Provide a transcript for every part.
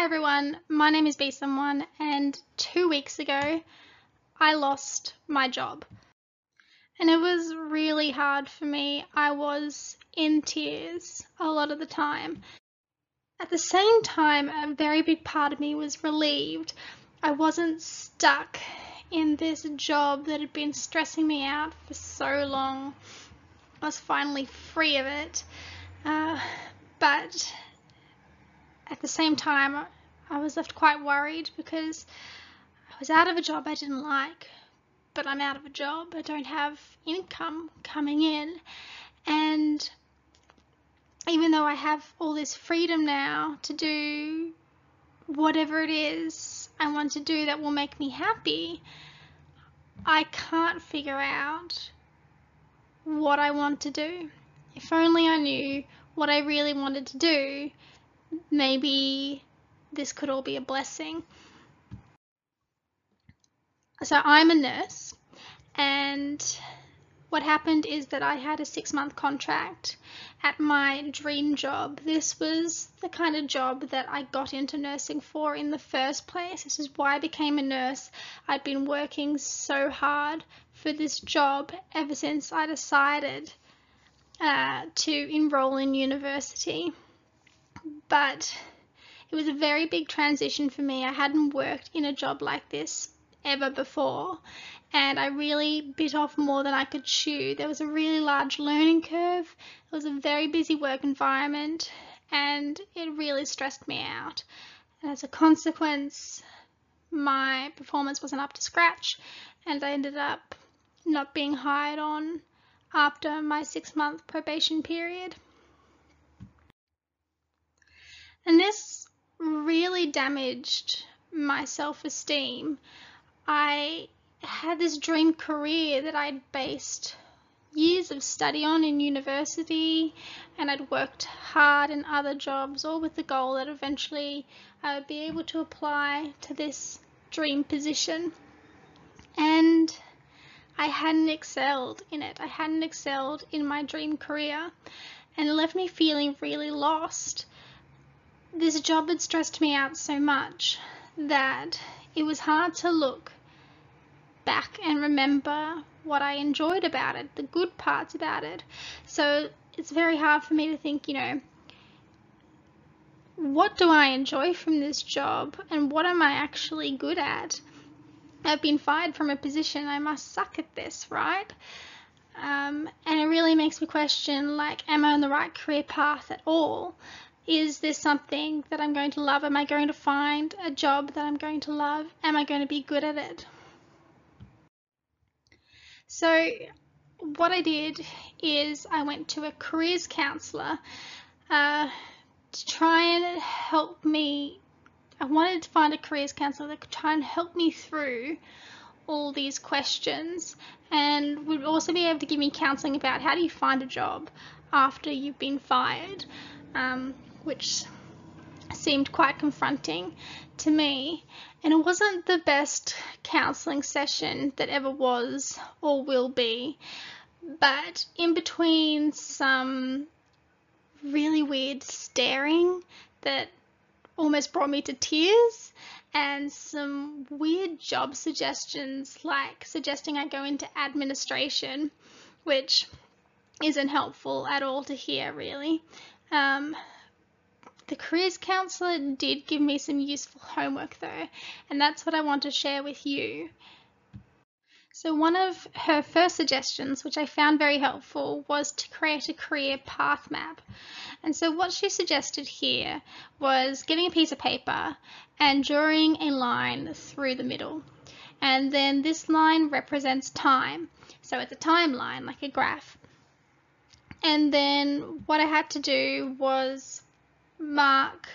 Hi everyone, my name is Be Someone, and two weeks ago I lost my job. And it was really hard for me. I was in tears a lot of the time. At the same time, a very big part of me was relieved. I wasn't stuck in this job that had been stressing me out for so long. I was finally free of it. Uh, but at the same time, I was left quite worried because I was out of a job I didn't like, but I'm out of a job. I don't have income coming in. And even though I have all this freedom now to do whatever it is I want to do that will make me happy, I can't figure out what I want to do. If only I knew what I really wanted to do, maybe this could all be a blessing. So I'm a nurse, and what happened is that I had a six month contract at my dream job. This was the kind of job that I got into nursing for in the first place. This is why I became a nurse. I'd been working so hard for this job ever since I decided uh, to enroll in university. But it was a very big transition for me. I hadn't worked in a job like this ever before, and I really bit off more than I could chew. There was a really large learning curve, it was a very busy work environment, and it really stressed me out. And as a consequence, my performance wasn't up to scratch, and I ended up not being hired on after my six month probation period. And this really damaged my self esteem. I had this dream career that I'd based years of study on in university and I'd worked hard in other jobs, all with the goal that eventually I would be able to apply to this dream position. And I hadn't excelled in it. I hadn't excelled in my dream career and it left me feeling really lost. This job had stressed me out so much that it was hard to look back and remember what I enjoyed about it, the good parts about it. So it's very hard for me to think, you know, what do I enjoy from this job and what am I actually good at? I've been fired from a position, I must suck at this, right? Um, and it really makes me question, like, am I on the right career path at all? Is this something that I'm going to love? Am I going to find a job that I'm going to love? Am I going to be good at it? So, what I did is I went to a careers counsellor uh, to try and help me I wanted to find a careers counsellor that could try and help me through all these questions and would also be able to give me counselling about how do you find a job after you've been fired, um, which seemed quite confronting to me. And it wasn't the best counselling session that ever was or will be, but in between some really weird staring that almost brought me to tears and some weird job suggestions like suggesting I go into administration, which isn't helpful at all to hear really. Um, the careers counsellor did give me some useful homework though, and that's what I want to share with you. So, one of her first suggestions, which I found very helpful, was to create a career path map. And so, what she suggested here was getting a piece of paper and drawing a line through the middle. And then this line represents time. So, it's a timeline, like a graph. And then, what I had to do was mark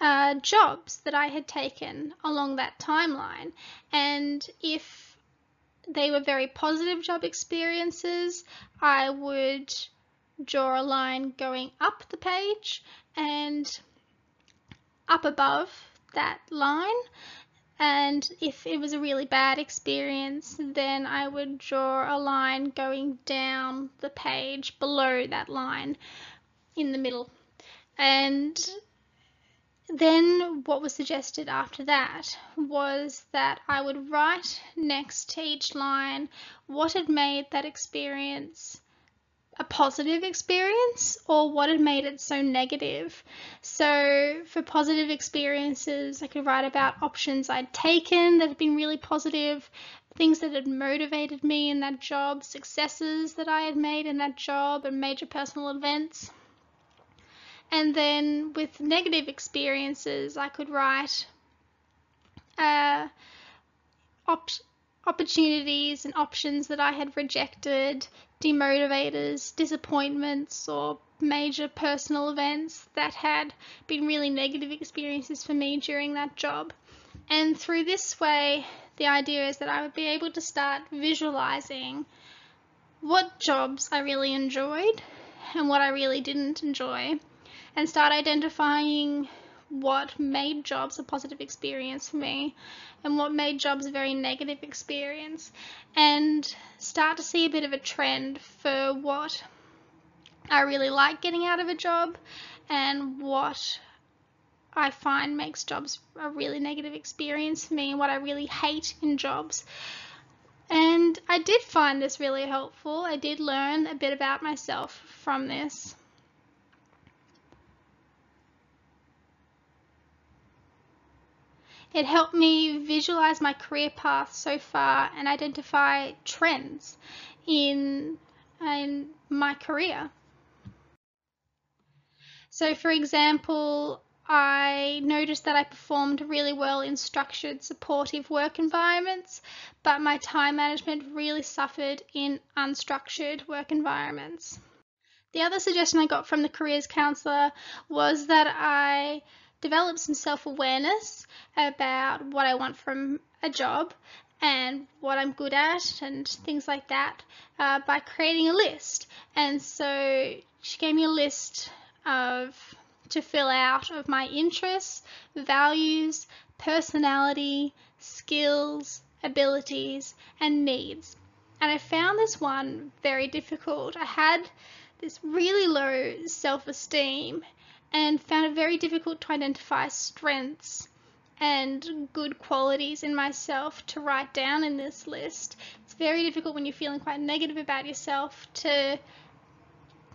uh, jobs that I had taken along that timeline. And if they were very positive job experiences, I would draw a line going up the page and up above that line. And if it was a really bad experience, then I would draw a line going down the page below that line in the middle. And then what was suggested after that was that I would write next to each line what had made that experience a positive experience or what had made it so negative. So, for positive experiences, I could write about options I'd taken that had been really positive, things that had motivated me in that job, successes that I had made in that job, and major personal events. And then with negative experiences, I could write uh, op- opportunities and options that I had rejected, demotivators, disappointments, or major personal events that had been really negative experiences for me during that job. And through this way, the idea is that I would be able to start visualizing what jobs I really enjoyed and what I really didn't enjoy and start identifying what made jobs a positive experience for me and what made jobs a very negative experience and start to see a bit of a trend for what I really like getting out of a job and what I find makes jobs a really negative experience for me and what I really hate in jobs. And I did find this really helpful. I did learn a bit about myself from this. It helped me visualize my career path so far and identify trends in, in my career. So, for example, I noticed that I performed really well in structured, supportive work environments, but my time management really suffered in unstructured work environments. The other suggestion I got from the careers counsellor was that I develop some self awareness about what I want from a job and what I'm good at and things like that uh, by creating a list. And so she gave me a list of to fill out of my interests, values, personality, skills, abilities, and needs. And I found this one very difficult. I had this really low self esteem and found it very difficult to identify strengths and good qualities in myself to write down in this list. It's very difficult when you're feeling quite negative about yourself to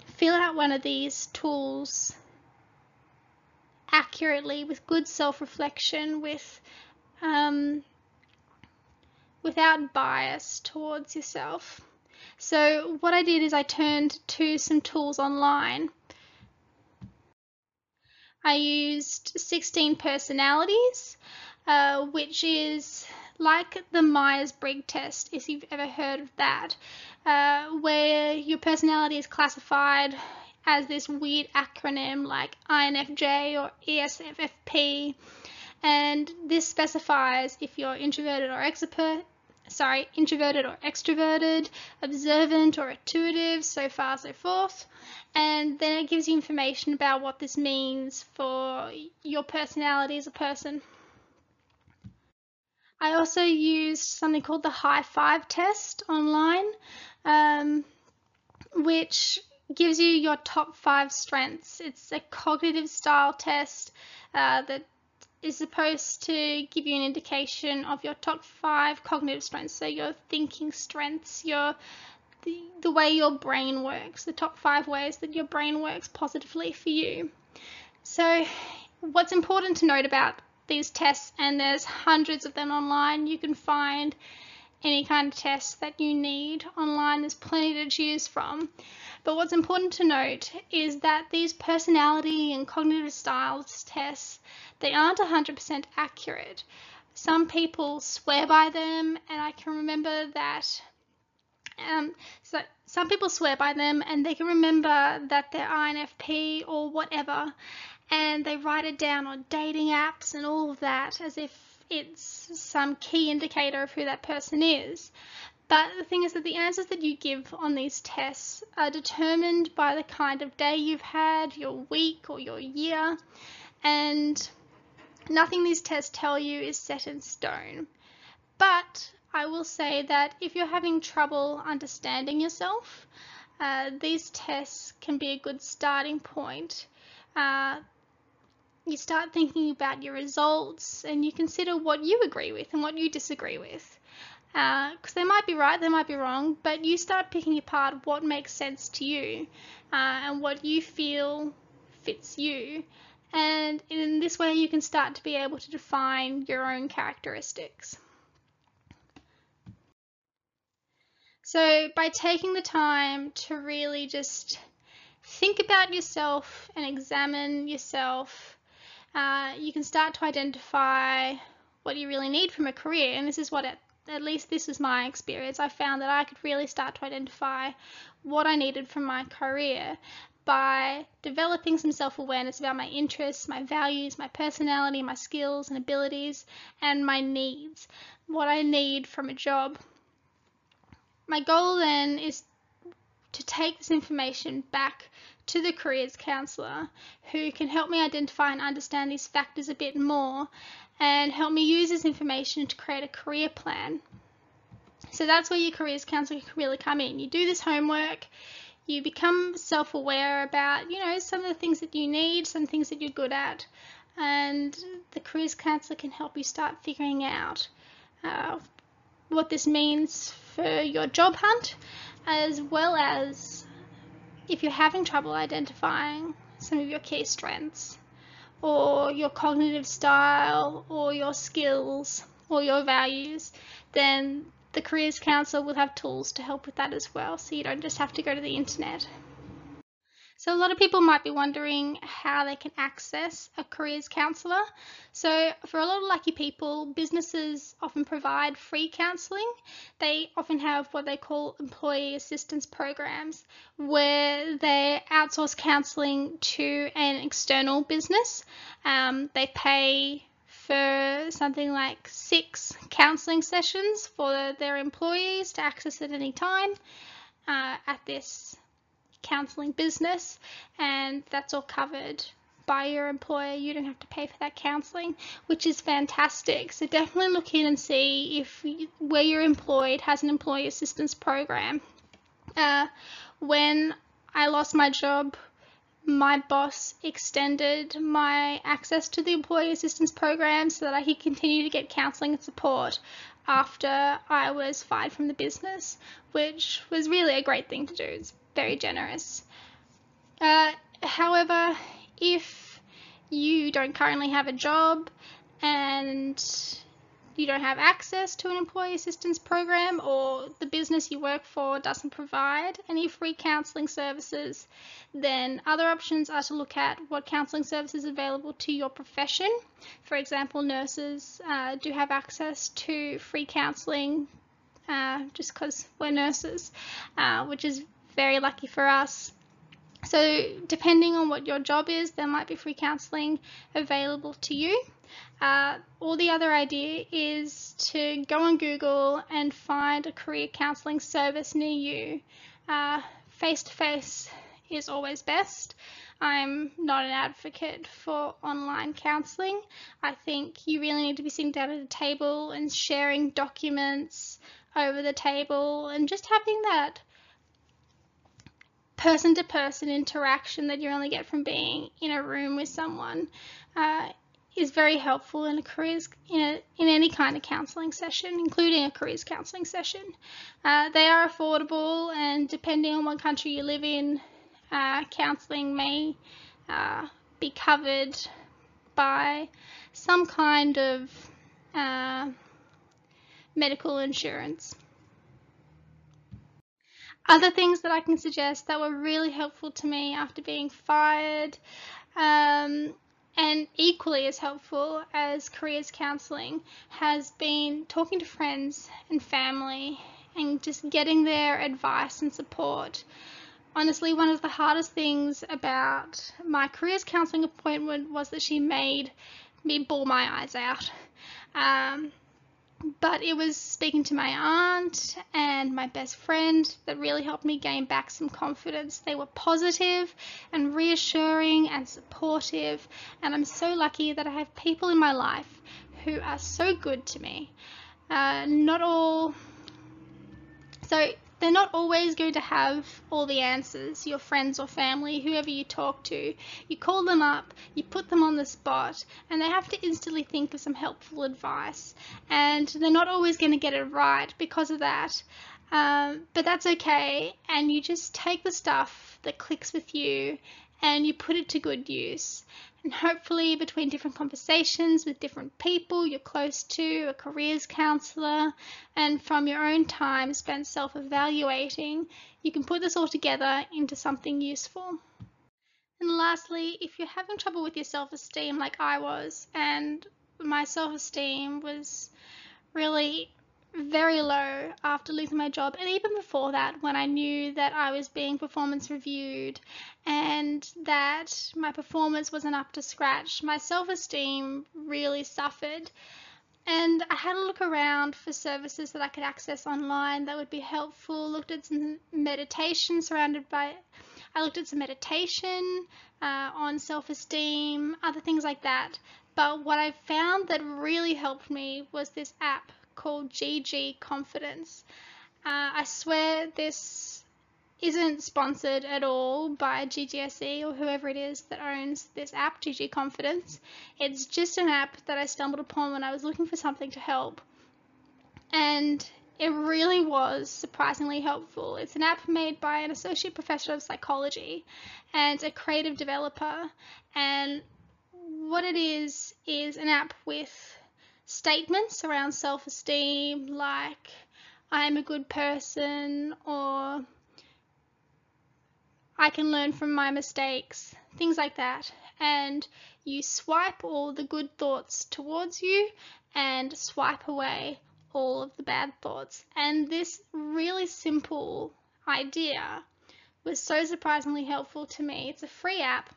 fill out one of these tools accurately with good self-reflection with um, without bias towards yourself. So what I did is I turned to some tools online I used 16 personalities, uh, which is like the Myers Briggs test, if you've ever heard of that, uh, where your personality is classified as this weird acronym like INFJ or ESFP, and this specifies if you're introverted or extrovert, sorry, introverted or extroverted, observant or intuitive, so far, so forth. And then it gives you information about what this means for your personality as a person. I also used something called the high five test online, um, which gives you your top five strengths. It's a cognitive style test uh, that is supposed to give you an indication of your top five cognitive strengths. So your thinking strengths, your the, the way your brain works, the top five ways that your brain works positively for you. So what's important to note about these tests, and there's hundreds of them online, you can find any kind of test that you need online. There's plenty to choose from. But what's important to note is that these personality and cognitive styles tests they aren't 100% accurate. Some people swear by them, and I can remember that. Um, so some people swear by them, and they can remember that they're INFP or whatever, and they write it down on dating apps and all of that as if it's some key indicator of who that person is. But the thing is that the answers that you give on these tests are determined by the kind of day you've had, your week, or your year, and Nothing these tests tell you is set in stone. But I will say that if you're having trouble understanding yourself, uh, these tests can be a good starting point. Uh, you start thinking about your results and you consider what you agree with and what you disagree with. Because uh, they might be right, they might be wrong, but you start picking apart what makes sense to you uh, and what you feel fits you. And in this way, you can start to be able to define your own characteristics. So, by taking the time to really just think about yourself and examine yourself, uh, you can start to identify what you really need from a career. And this is what, at least this is my experience. I found that I could really start to identify what I needed from my career by developing some self awareness about my interests, my values, my personality, my skills and abilities, and my needs, what I need from a job my goal then is to take this information back to the careers counsellor who can help me identify and understand these factors a bit more and help me use this information to create a career plan. So that's where your careers counsellor can really come in. You do this homework, you become self aware about, you know, some of the things that you need, some things that you're good at, and the careers counsellor can help you start figuring out uh, what this means for your job hunt, as well as if you're having trouble identifying some of your key strengths, or your cognitive style, or your skills, or your values, then the Careers Council will have tools to help with that as well, so you don't just have to go to the internet. So a lot of people might be wondering how they can access a careers counsellor. So for a lot of lucky people, businesses often provide free counselling. They often have what they call employee assistance programs where they outsource counselling to an external business. Um, they pay for something like six counselling sessions for their employees to access at any time uh, at this counselling business, and that's all covered by your employer. You don't have to pay for that counselling, which is fantastic. So definitely look in and see if where you're employed has an employee assistance program. Uh, when I lost my job, my boss extended my access to the employee assistance program so that I could continue to get counselling and support after I was fired from the business, which was really a great thing to do. It's very generous. Uh, however, if you don't currently have a job and you don't have access to an employee assistance program or the business you work for doesn't provide any free counselling services, then other options are to look at what counselling services are available to your profession. For example, nurses uh, do have access to free counselling uh, just because we're nurses, uh, which is very lucky for us. So, depending on what your job is, there might be free counselling available to you. Uh, or the other idea is to go on Google and find a career counselling service near you. Face to face is always best. I'm not an advocate for online counselling. I think you really need to be sitting down at a table and sharing documents over the table and just having that person to person interaction that you only get from being in a room with someone uh, is very helpful in a careers in, a, in any kind of counselling session, including a careers counselling session. Uh, they are affordable, and depending on what country you live in, uh, counselling may uh, be covered by some kind of uh, medical insurance. Other things that I can suggest that were really helpful to me after being fired, um, and equally as helpful as careers counselling, has been talking to friends and family and just getting their advice and support. Honestly, one of the hardest things about my careers counselling appointment was that she made me bawl my eyes out. Um, but it was speaking to my aunt and my best friend that really helped me gain back some confidence. They were positive and reassuring and supportive, and I'm so lucky that I have people in my life who are so good to me. Uh, not all. So, they're not always going to have all the answers, your friends or family, whoever you talk to. You call them up, you put them on the spot, and they have to instantly think of some helpful advice. And they're not always going to get it right because of that. Um, but that's okay, and you just take the stuff that clicks with you and you put it to good use. And hopefully, between different conversations with different people you're close to, a careers counsellor, and from your own time spent self evaluating, you can put this all together into something useful. And lastly, if you're having trouble with your self esteem like I was, and my self esteem was really very low after losing my job, and even before that, when I knew that I was being performance reviewed and that my performance wasn't up to scratch, my self esteem really suffered. And I had a look around for services that I could access online that would be helpful. Looked at some meditation surrounded by, I looked at some meditation uh, on self esteem, other things like that. But what I found that really helped me was this app called GG Confidence. Uh, I swear this isn't sponsored at all by GGSE or whoever it is that owns this app, GG Confidence. It's just an app that I stumbled upon when I was looking for something to help. And it really was surprisingly helpful. It's an app made by an associate professor of psychology and a creative developer. And what it is, is an app with statements around self esteem, like I'm a good person or I can learn from my mistakes, things like that. And you swipe all the good thoughts towards you and swipe away all of the bad thoughts. And this really simple idea was so surprisingly helpful to me. It's a free app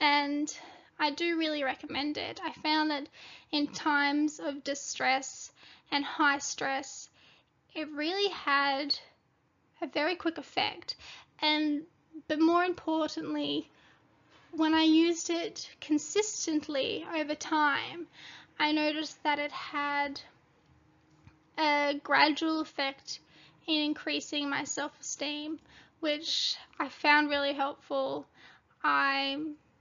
and I do really recommend it. I found that in times of distress and high stress, it really had a very quick effect. And but more importantly, when I used it consistently over time, I noticed that it had a gradual effect in increasing my self esteem, which I found really helpful. I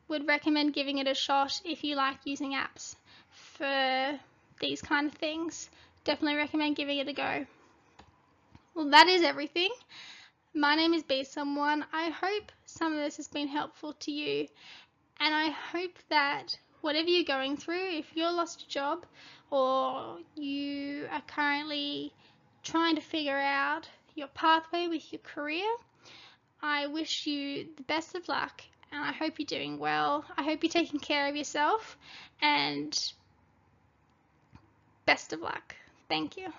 would recommend giving it a shot if you like using apps for these kind of things. Definitely recommend giving it a go. Well, that is everything. My name is Be Someone. I hope some of this has been helpful to you, and I hope that whatever you're going through, if you're lost a job or you are currently trying to figure out your pathway with your career, I wish you the best of luck and I hope you're doing well. I hope you're taking care of yourself and best of luck. Thank you.